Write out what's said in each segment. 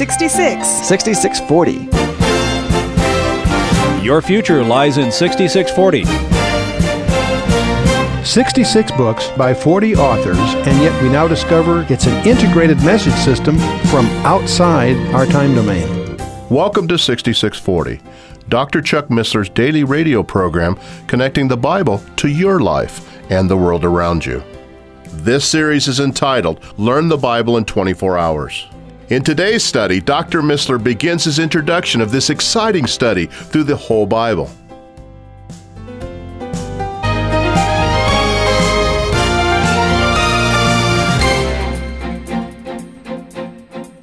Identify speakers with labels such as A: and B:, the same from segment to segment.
A: 66.
B: 6640.
C: Your future lies in 6640.
D: 66 books by 40 authors, and yet we now discover it's an integrated message system from outside our time domain.
E: Welcome to 6640, Dr. Chuck Missler's daily radio program connecting the Bible to your life and the world around you. This series is entitled Learn the Bible in 24 Hours. In today's study, Dr. Missler begins his introduction of this exciting study through the whole Bible.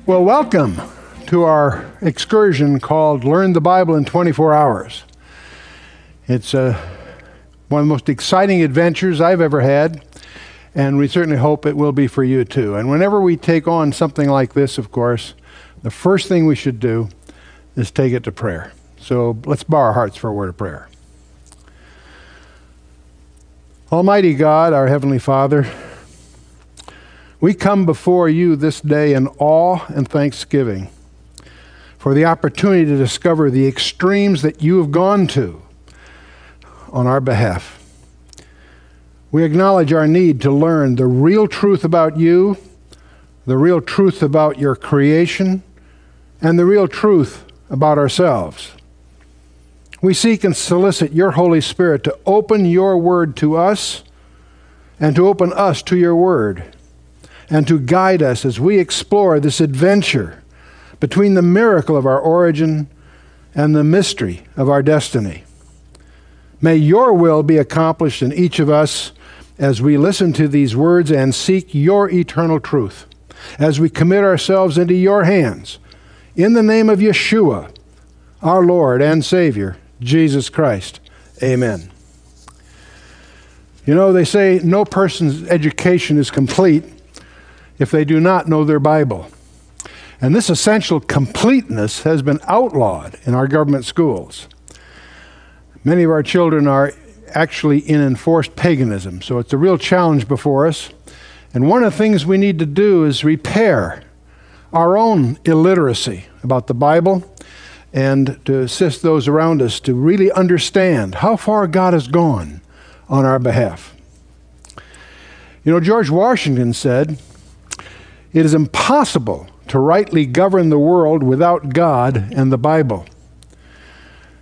D: Well, welcome to our excursion called Learn the Bible in 24 Hours. It's uh, one of the most exciting adventures I've ever had, and we certainly hope it will be for you too. And whenever we take on something like this, of course, the first thing we should do is take it to prayer. So let's bow our hearts for a word of prayer. Almighty God, our Heavenly Father, we come before you this day in awe and thanksgiving for the opportunity to discover the extremes that you have gone to on our behalf. We acknowledge our need to learn the real truth about you, the real truth about your creation, and the real truth about ourselves. We seek and solicit your Holy Spirit to open your word to us and to open us to your word and to guide us as we explore this adventure between the miracle of our origin and the mystery of our destiny. May your will be accomplished in each of us as we listen to these words and seek your eternal truth, as we commit ourselves into your hands. In the name of Yeshua, our Lord and Savior, Jesus Christ. Amen. You know, they say no person's education is complete if they do not know their Bible. And this essential completeness has been outlawed in our government schools. Many of our children are actually in enforced paganism, so it's a real challenge before us. And one of the things we need to do is repair our own illiteracy about the Bible and to assist those around us to really understand how far God has gone on our behalf. You know, George Washington said, It is impossible to rightly govern the world without God and the Bible.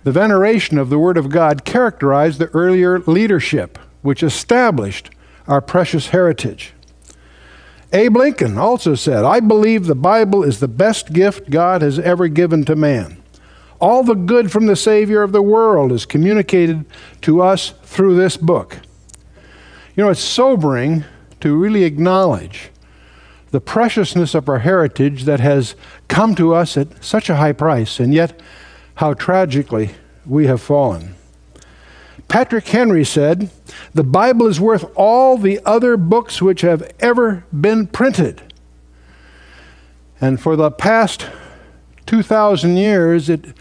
D: The veneration of the Word of God characterized the earlier leadership, which established our precious heritage. Abe Lincoln also said, I believe the Bible is the best gift God has ever given to man. All the good from the Savior of the world is communicated to us through this book. You know, it's sobering to really acknowledge the preciousness of our heritage that has come to us at such a high price, and yet how tragically we have fallen. Patrick Henry said, The Bible is worth all the other books which have ever been printed. And for the past 2,000 years, it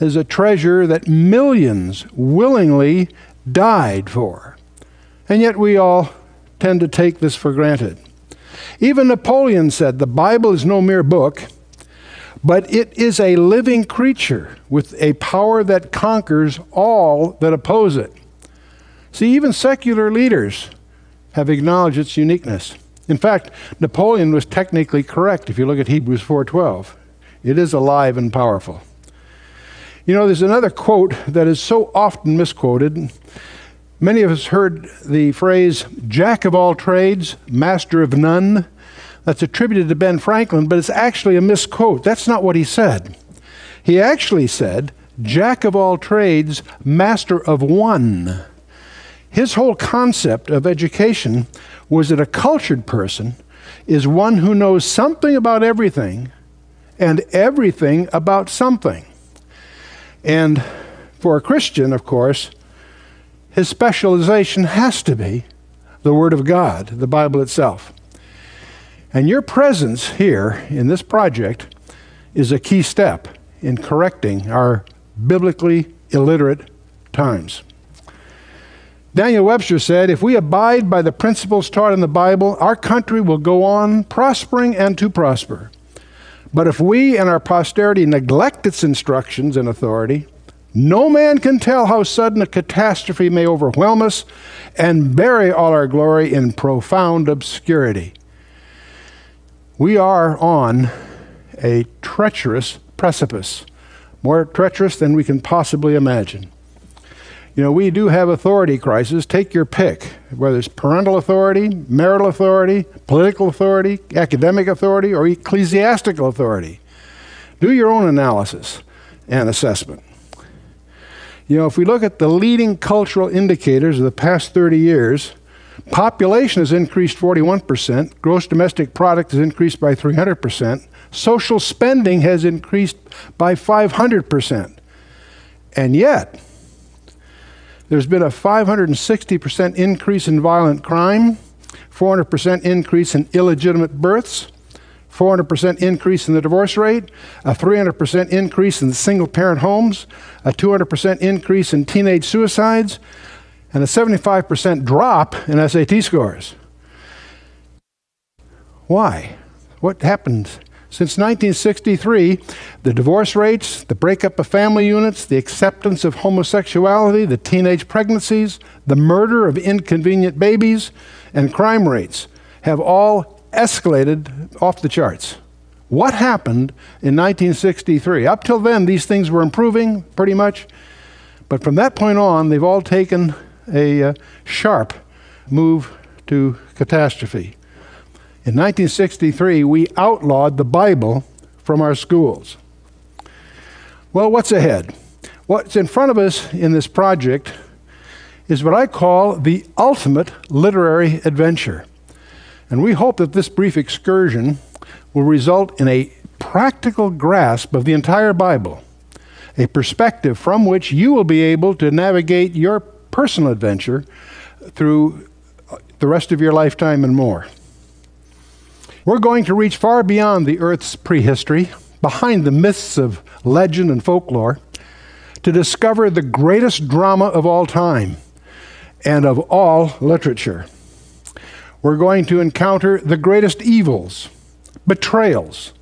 D: is a treasure that millions willingly died for. And yet we all tend to take this for granted. Even Napoleon said, The Bible is no mere book, but it is a living creature with a power that conquers all that oppose it. See, even secular leaders have acknowledged its uniqueness. In fact, Napoleon was technically correct if you look at Hebrews 4:12. It is alive and powerful. You know, there's another quote that is so often misquoted. Many of us heard the phrase jack of all trades, master of none. That's attributed to Ben Franklin, but it's actually a misquote. That's not what he said. He actually said, jack of all trades, master of one. His whole concept of education was that a cultured person is one who knows something about everything and everything about something. And for a Christian, of course, his specialization has to be the Word of God, the Bible itself. And your presence here in this project is a key step in correcting our biblically illiterate times. Daniel Webster said, If we abide by the principles taught in the Bible, our country will go on prospering and to prosper. But if we and our posterity neglect its instructions and authority, no man can tell how sudden a catastrophe may overwhelm us and bury all our glory in profound obscurity. We are on a treacherous precipice, more treacherous than we can possibly imagine. You know, we do have authority crises. Take your pick, whether it's parental authority, marital authority, political authority, academic authority, or ecclesiastical authority. Do your own analysis and assessment. You know, if we look at the leading cultural indicators of the past 30 years, population has increased 41%, gross domestic product has increased by 300%, social spending has increased by 500%. And yet, there's been a 560% increase in violent crime, 400% increase in illegitimate births, 400% increase in the divorce rate, a 300% increase in single parent homes, a 200% increase in teenage suicides, and a 75% drop in SAT scores. Why? What happened? Since 1963, the divorce rates, the breakup of family units, the acceptance of homosexuality, the teenage pregnancies, the murder of inconvenient babies, and crime rates have all escalated off the charts. What happened in 1963? Up till then, these things were improving pretty much, but from that point on, they've all taken a uh, sharp move to catastrophe. In 1963, we outlawed the Bible from our schools. Well, what's ahead? What's in front of us in this project is what I call the ultimate literary adventure. And we hope that this brief excursion will result in a practical grasp of the entire Bible, a perspective from which you will be able to navigate your personal adventure through uh, the rest of your lifetime and more. We're going to reach far beyond the earth's prehistory, behind the myths of legend and folklore, to discover the greatest drama of all time and of all literature we're going to encounter the greatest evils, betrayals,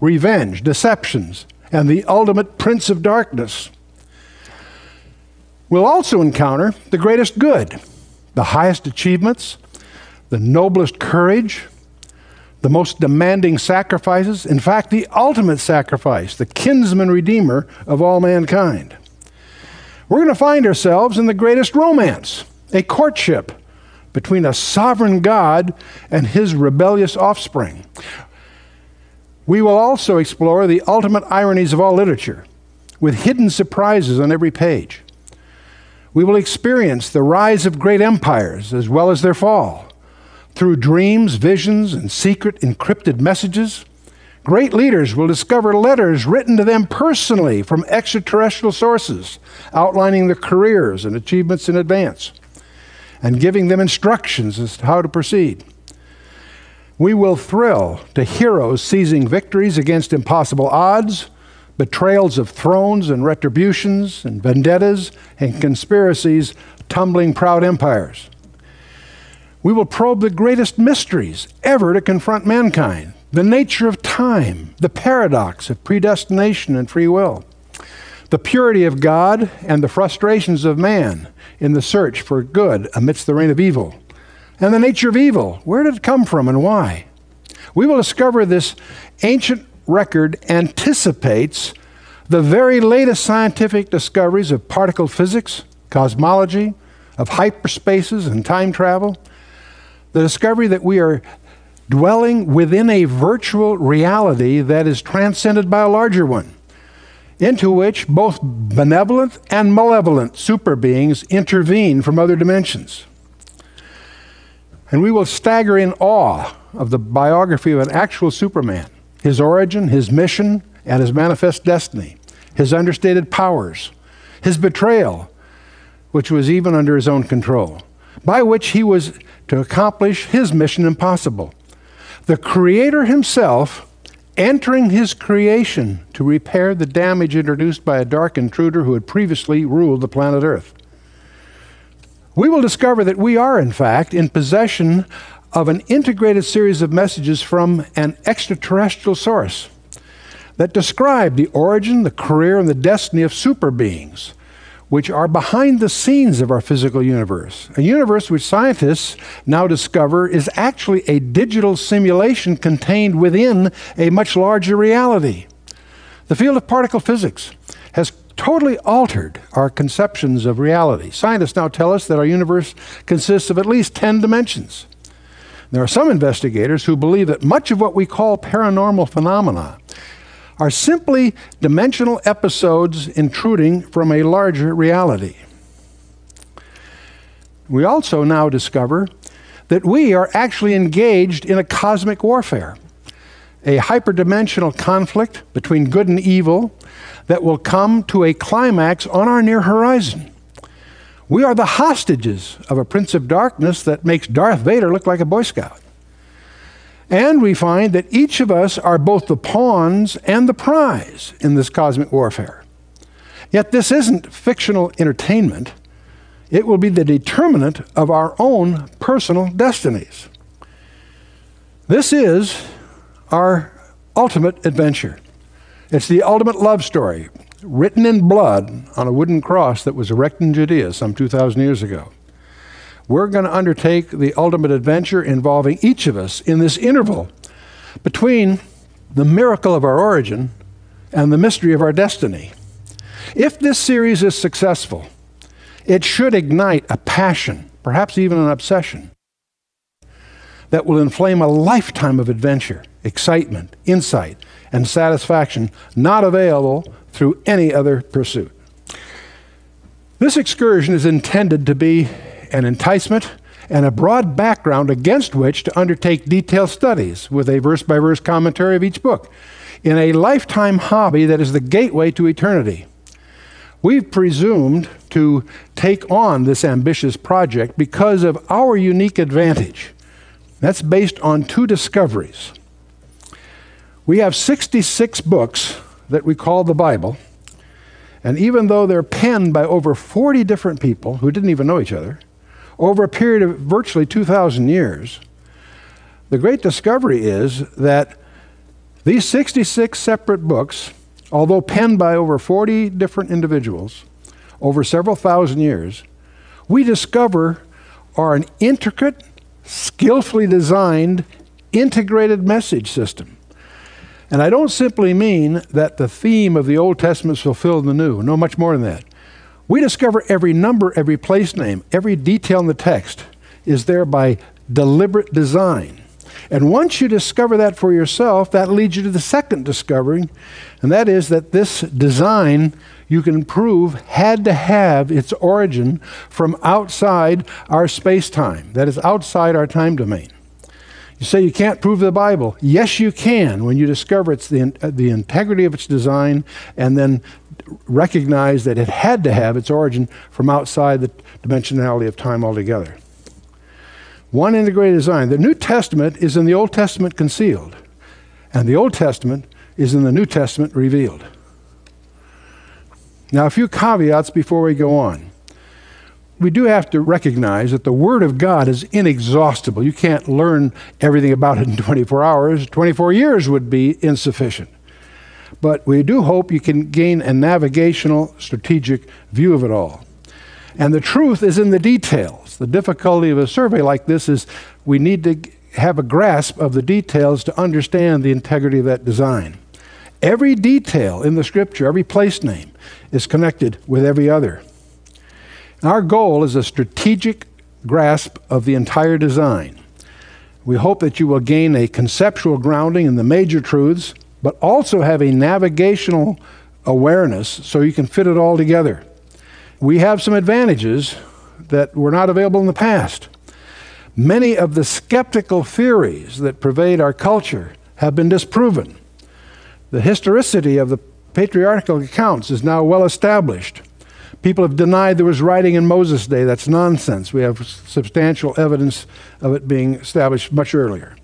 D: revenge, deceptions, and the ultimate prince of darkness. We'll also encounter the greatest good, the highest achievements, the noblest courage, the most demanding sacrifices, in fact, the ultimate sacrifice, the kinsman redeemer of all mankind. We're going to find ourselves in the greatest romance, a courtship between a sovereign God and his rebellious offspring. We will also explore the ultimate ironies of all literature, with hidden surprises on every page. We will experience the rise of great empires as well as their fall. Through dreams, visions, and secret encrypted messages, great leaders will discover letters written to them personally from extraterrestrial sources, outlining their careers and achievements in advance and giving them instructions as to how to proceed. We will thrill to heroes seizing victories against impossible odds, betrayals of thrones and retributions, and vendettas and conspiracies tumbling proud empires. We will probe the greatest mysteries ever to confront mankind the nature of time, the paradox of predestination and free will, the purity of God and the frustrations of man in the search for good amidst the reign of evil. And the nature of evil, where did it come from and why? We will discover this ancient record anticipates the very latest scientific discoveries of particle physics, cosmology, of hyperspaces and time travel. The discovery that we are dwelling within a virtual reality that is transcended by a larger one into which both benevolent and malevolent super beings intervene from other dimensions. And we will stagger in awe of the biography of an actual Superman, his origin, his mission, and his manifest destiny, his understated powers, his betrayal, which was even under his own control, by which he was to accomplish his mission impossible. The Creator himself entering his creation to repair the damage introduced by a dark intruder who had previously ruled the planet Earth. We will discover that we are, in fact, in possession of an integrated series of messages from an extraterrestrial source. that describe the origin, the career, and the destiny of super beings, which are behind the scenes of our physical universe. A universe which scientists now discover is actually a digital simulation contained within a much larger reality. The field of particle physics has totally altered our conceptions of reality. Scientists now tell us that our universe consists of at least 10 dimensions. There are some investigators who believe that much of what we call paranormal phenomena are simply dimensional episodes intruding from a larger reality. We also now discover that we are actually engaged in a cosmic warfare, a hyperdimensional conflict between good and evil that will come to a climax on our near horizon. We are the hostages of a prince of darkness that makes Darth Vader look like a Boy Scout. And we find that each of us are both the pawns and the prize in this cosmic warfare. Yet this isn't fictional entertainment, it will be the determinant of our own personal destinies. This is our ultimate adventure. It's the ultimate love story, written in blood on a wooden cross that was erected in Judea some 2,000 years ago. We're going to undertake the ultimate adventure involving each of us in this interval between the miracle of our origin and the mystery of our destiny. If this series is successful, it should ignite a passion, perhaps even an obsession, that will inflame a lifetime of adventure, excitement, insight, and satisfaction not available through any other pursuit. This excursion is intended to be an enticement and a broad background against which to undertake detailed studies with a verse by verse commentary of each book in a lifetime hobby that is the gateway to eternity. We've presumed to take on this ambitious project because of our unique advantage. That's based on two discoveries. We have 66 books that we call the Bible, and even though they're penned by over 40 different people who didn't even know each other, over a period of virtually 2,000 years, the great discovery is that these 66 separate books, although penned by over 40 different individuals over several thousand years, we discover are an intricate, skillfully designed, integrated message system. And I don't simply mean that the theme of the Old Testament is fulfilled in the New. No, much more than that. We discover every number, every place name, every detail in the text is there by deliberate design. And once you discover that for yourself, that leads you to the second discovery, and that is that this design you can prove had to have its origin from outside our space time, that is, outside our time domain. You say you can't prove the Bible. Yes, you can when you discover it's the, uh, the integrity of its design and then recognize that it had to have its origin from outside the dimensionality of time altogether. One integrated design. The New Testament is in the Old Testament concealed, and the Old Testament is in the New Testament revealed. Now, a few caveats before we go on. We do have to recognize that the Word of God is inexhaustible. You can't learn everything about it in 24 hours. 24 years would be insufficient. But we do hope you can gain a navigational, strategic view of it all. And the truth is in the details. The difficulty of a survey like this is we need to have a grasp of the details to understand the integrity of that design. Every detail in the scripture, every place name, is connected with every other. Our goal is a strategic grasp of the entire design. We hope that you will gain a conceptual grounding in the major truths but also have a navigational awareness so you can fit it all together. We have some advantages that were not available in the past. Many of the skeptical theories that pervade our culture have been disproven. The historicity of the patriarchal accounts is now well established. People have denied there was writing in Moses' day. That's nonsense. We have substantial evidence of it being established much earlier.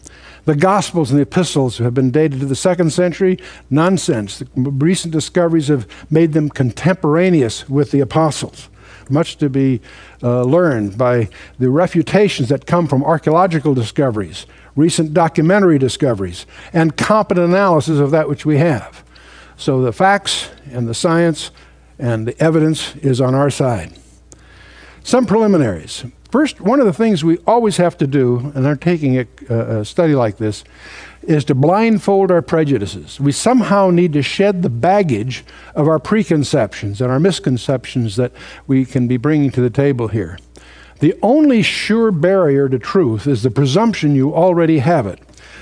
D: The Gospels and the epistles have been dated to the second century. Nonsense. The recent discoveries have made them contemporaneous with the apostles. Much to be uh, learned by the refutations that come from archaeological discoveries, recent documentary discoveries, and competent analysis of that which we have. So the facts and the science and the evidence is on our side. Some preliminaries. First, one of the things we always have to do, and I'm taking a, a study like this, is to blindfold our prejudices. We somehow need to shed the baggage of our preconceptions and our misconceptions that we can be bringing to the table here. The only sure barrier to truth is the presumption you already have it.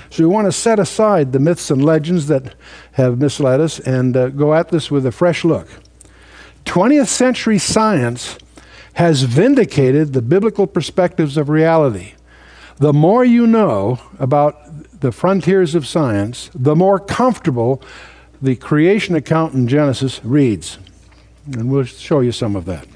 D: So we want to set aside the myths and legends that have misled us and uh, go at this with a fresh look. 20th century science has vindicated the biblical perspectives of reality. The more you know about the frontiers of science, the more comfortable the creation account in Genesis reads. And we'll show you some of that.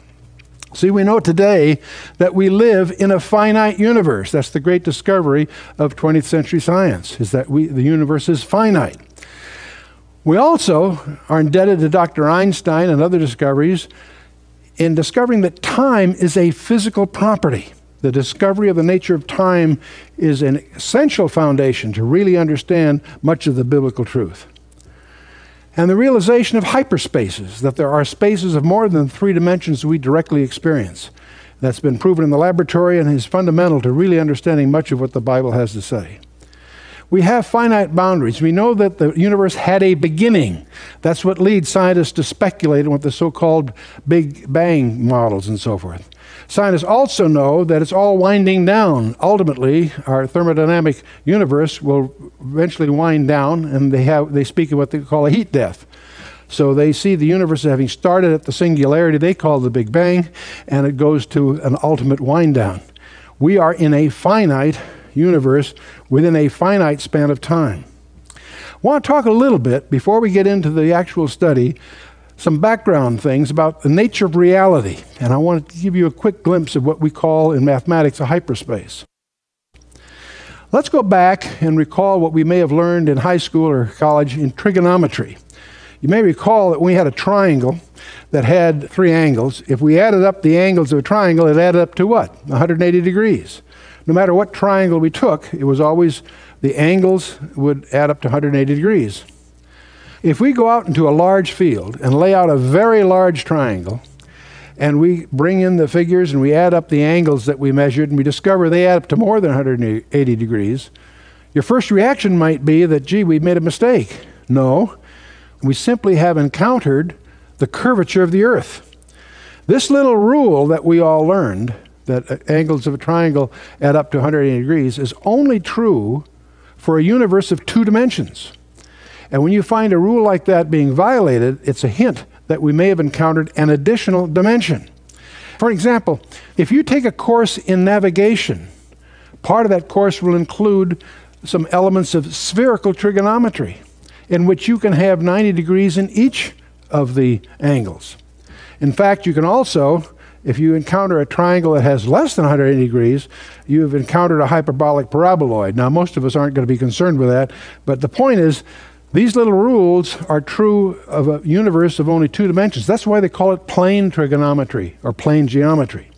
D: See, we know today that we live in a finite universe. That's the great discovery of 20th century science, is that we, the universe is finite. We also are indebted to Dr. Einstein and other discoveries in discovering that time is a physical property. The discovery of the nature of time is an essential foundation to really understand much of the biblical truth. And the realization of hyperspaces, that there are spaces of more than three dimensions we directly experience. That's been proven in the laboratory and is fundamental to really understanding much of what the Bible has to say. We have finite boundaries. We know that the universe had a beginning. That's what leads scientists to speculate on what the so called Big Bang models and so forth. Scientists also know that it's all winding down. Ultimately, our thermodynamic universe will eventually wind down, and they, have, they speak of what they call a heat death. So they see the universe having started at the singularity they call the Big Bang, and it goes to an ultimate wind down. We are in a finite universe within a finite span of time. I want to talk a little bit, before we get into the actual study, some background things about the nature of reality. And I want to give you a quick glimpse of what we call in mathematics a hyperspace. Let's go back and recall what we may have learned in high school or college in trigonometry. You may recall that we had a triangle that had three angles. If we added up the angles of a triangle, it added up to what? 180 degrees no matter what triangle we took, it was always the angles would add up to 180 degrees. If we go out into a large field and lay out a very large triangle, and we bring in the figures and we add up the angles that we measured, and we discover they add up to more than 180 degrees, your first reaction might be that, gee, we made a mistake. No, we simply have encountered the curvature of the earth. This little rule that we all learned that uh, angles of a triangle add up to 180 degrees is only true for a universe of two dimensions. And when you find a rule like that being violated, it's a hint that we may have encountered an additional dimension. For example, if you take a course in navigation, part of that course will include some elements of spherical trigonometry, in which you can have 90 degrees in each of the angles. In fact, you can also if you encounter a triangle that has less than 180 degrees, you have encountered a hyperbolic paraboloid. Now, most of us aren't going to be concerned with that, but the point is, these little rules are true of a universe of only two dimensions. That's why they call it plane trigonometry or plane geometry.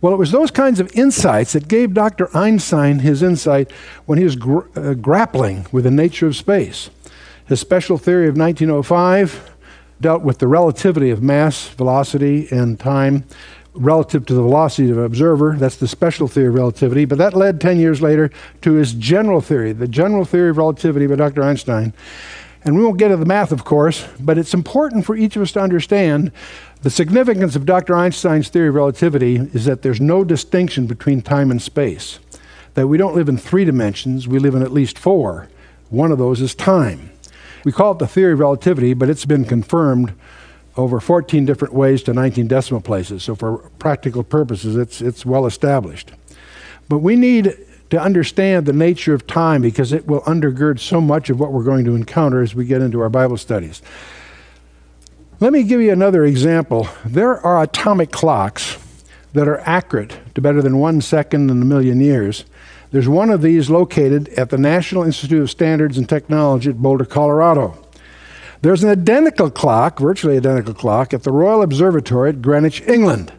D: Well, it was those kinds of insights that gave Dr. Einstein his insight when he was gr- uh, grappling with the nature of space. His special theory of 1905 dealt with the relativity of mass, velocity, and time relative to the velocity of an observer. That's the special theory of relativity. But that led 10 years later to his general theory, the general theory of relativity by Dr. Einstein. And we won't get into the math, of course, but it's important for each of us to understand the significance of Dr. Einstein's theory of relativity is that there's no distinction between time and space. That we don't live in three dimensions, we live in at least four. One of those is time. We call it the theory of relativity, but it's been confirmed over 14 different ways to 19 decimal places. So, for practical purposes, it's, it's well established. But we need to understand the nature of time because it will undergird so much of what we're going to encounter as we get into our Bible studies. Let me give you another example. There are atomic clocks that are accurate to better than one second in a million years. There's one of these located at the National Institute of Standards and Technology at Boulder, Colorado. There's an identical clock, virtually identical clock, at the Royal Observatory at Greenwich, England.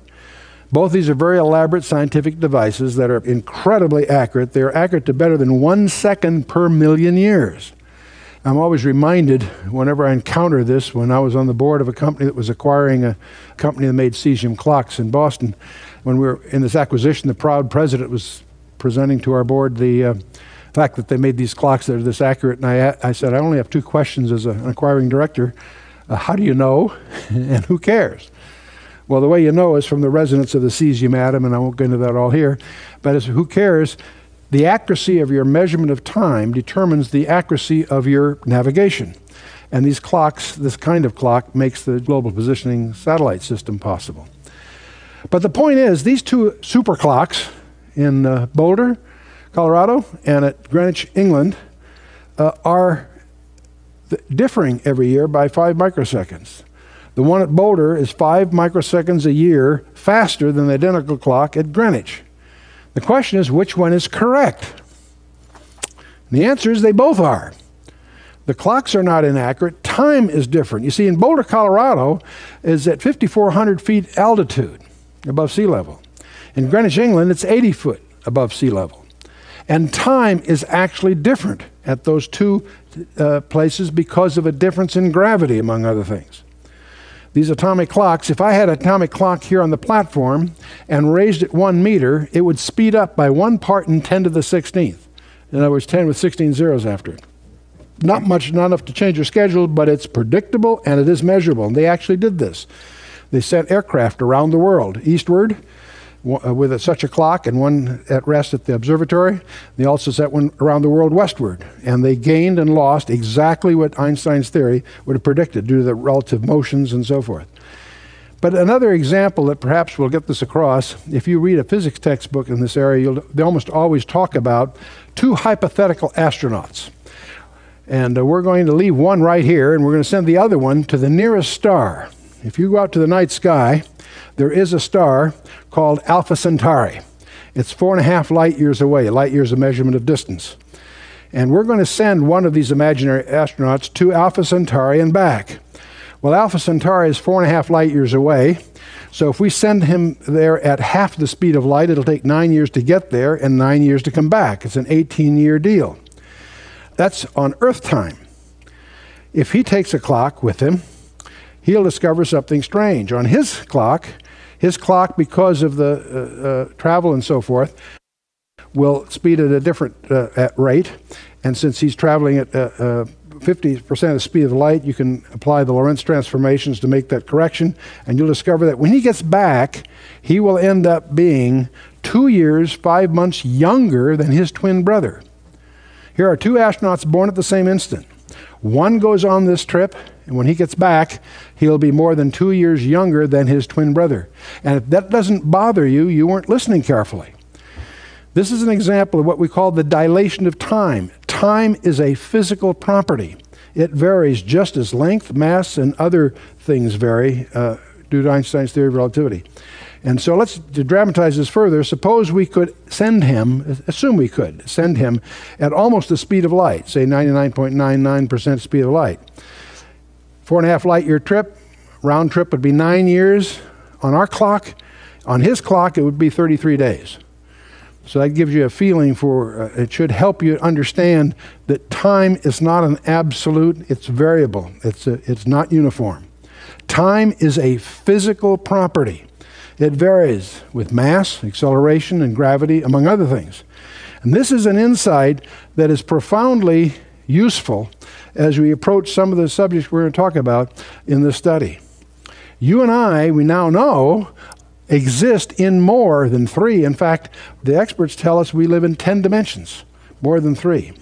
D: Both these are very elaborate scientific devices that are incredibly accurate. They're accurate to better than one second per million years. I'm always reminded whenever I encounter this when I was on the board of a company that was acquiring a company that made cesium clocks in Boston. When we were in this acquisition, the proud president was presenting to our board the uh, fact that they made these clocks that are this accurate. And I, I said, I only have two questions as an acquiring director. Uh, how do you know? and who cares? Well, the way you know is from the resonance of the cesium atom, and I won't go into that all here. But as who cares? The accuracy of your measurement of time determines the accuracy of your navigation. And these clocks, this kind of clock, makes the global positioning satellite system possible. But the point is, these two super clocks in uh, Boulder, Colorado, and at Greenwich, England, uh, are th- differing every year by five microseconds. The one at Boulder is five microseconds a year faster than the identical clock at Greenwich. The question is which one is correct? And the answer is they both are. The clocks are not inaccurate, time is different. You see, in Boulder, Colorado, is at 5,400 feet altitude above sea level. In Greenwich, England, it's 80 foot above sea level. And time is actually different at those two uh, places because of a difference in gravity, among other things these atomic clocks, if I had an atomic clock here on the platform and raised it one meter, it would speed up by one part in 10 to the 16th. In other words, 10 with 16 zeros after it. Not much, not enough to change your schedule, but it's predictable and it is measurable. And they actually did this. They sent aircraft around the world, eastward, with a, such a clock and one at rest at the observatory. They also set one around the world westward. And they gained and lost exactly what Einstein's theory would have predicted due to the relative motions and so forth. But another example that perhaps will get this across, if you read a physics textbook in this area, they almost always talk about two hypothetical astronauts. And uh, we're going to leave one right here, and we're going to send the other one to the nearest star. If you go out to the night sky, there is a star called Alpha Centauri. It's four and a half light years away, light years a measurement of distance. And we're going to send one of these imaginary astronauts to Alpha Centauri and back. Well, Alpha Centauri is four and a half light years away. So if we send him there at half the speed of light, it'll take nine years to get there and nine years to come back. It's an 18 year deal. That's on Earth time. If he takes a clock with him, he'll discover something strange. On his clock, his clock, because of the uh, uh, travel and so forth, will speed at a different uh, at rate. And since he's traveling at 50% of the speed of light, you can apply the Lorentz transformations to make that correction. And you'll discover that when he gets back, he will end up being two years, five months younger than his twin brother. Here are two astronauts born at the same instant. One goes on this trip, and when he gets back, he'll be more than two years younger than his twin brother. And if that doesn't bother you, you weren't listening carefully. This is an example of what we call the dilation of time. Time is a physical property. It varies just as length, mass, and other things vary uh, due to Einstein's theory of relativity. And so let's to dramatize this further. Suppose we could send him, assume we could, send him at almost the speed of light, say 99.99% speed of light. Four and a half light year trip, round trip would be nine years. On our clock, on his clock, it would be 33 days. So that gives you a feeling for, uh, it should help you understand that time is not an absolute, it's variable, it's, a, it's not uniform. Time is a physical property. It varies with mass, acceleration, and gravity, among other things. And this is an insight that is profoundly useful as we approach some of the subjects we're going to talk about in this study. You and I, we now know, exist in more than three. In fact, the experts tell us we live in 10 dimensions, more than three.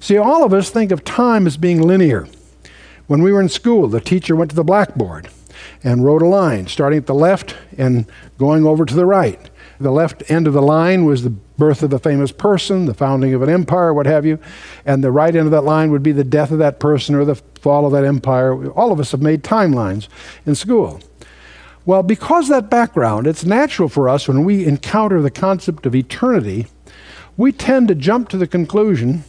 D: See, all of us think of time as being linear. When we were in school, the teacher went to the blackboard and wrote a line starting at the left and going over to the right. The left end of the line was the birth of a famous person, the founding of an empire, what have you. And the right end of that line would be the death of that person or the fall of that empire. All of us have made timelines in school. Well, because that background, it's natural for us when we encounter the concept of eternity, we tend to jump to the conclusion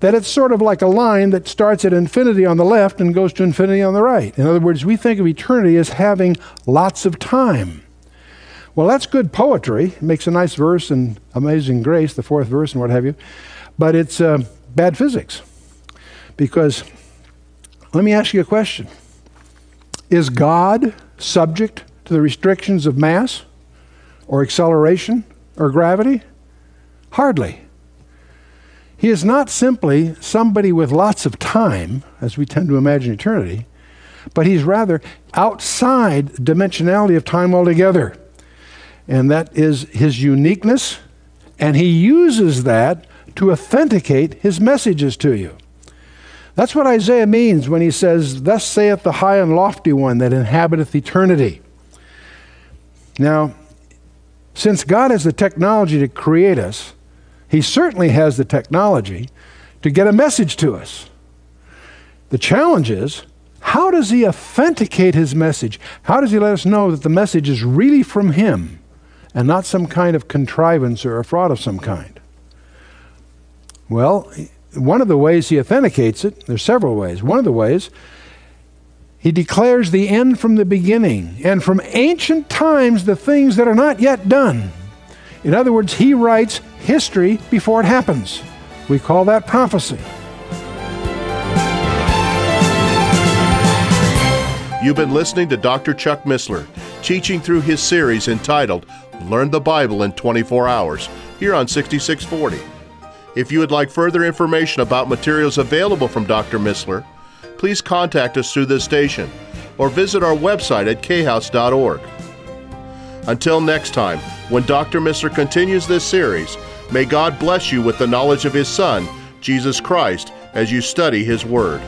D: that it's sort of like a line that starts at infinity on the left and goes to infinity on the right. In other words, we think of eternity as having lots of time. Well, that's good poetry. It makes a nice verse in Amazing Grace, the fourth verse, and what have you. But it's uh, bad physics. Because let me ask you a question Is God subject to the restrictions of mass or acceleration or gravity? Hardly. He is not simply somebody with lots of time, as we tend to imagine eternity, but he's rather outside dimensionality of time altogether. And that is his uniqueness, and he uses that to authenticate his messages to you. That's what Isaiah means when he says, Thus saith the high and lofty one that inhabiteth eternity. Now, since God has the technology to create us, he certainly has the technology to get a message to us. The challenge is how does he authenticate his message? How does he let us know that the message is really from him and not some kind of contrivance or a fraud of some kind? Well, one of the ways he authenticates it, there's several ways. One of the ways, he declares the end from the beginning and from ancient times the things that are not yet done. In other words, he writes history before it happens. We call that prophecy.
E: You've been listening to Dr. Chuck Missler, teaching through his series entitled Learn the Bible in 24 Hours, here on 6640. If you would like further information about materials available from Dr. Missler, please contact us through this station or visit our website at khouse.org. Until next time, when Dr. Missler continues this series, may God bless you with the knowledge of His Son, Jesus Christ, as you study His Word.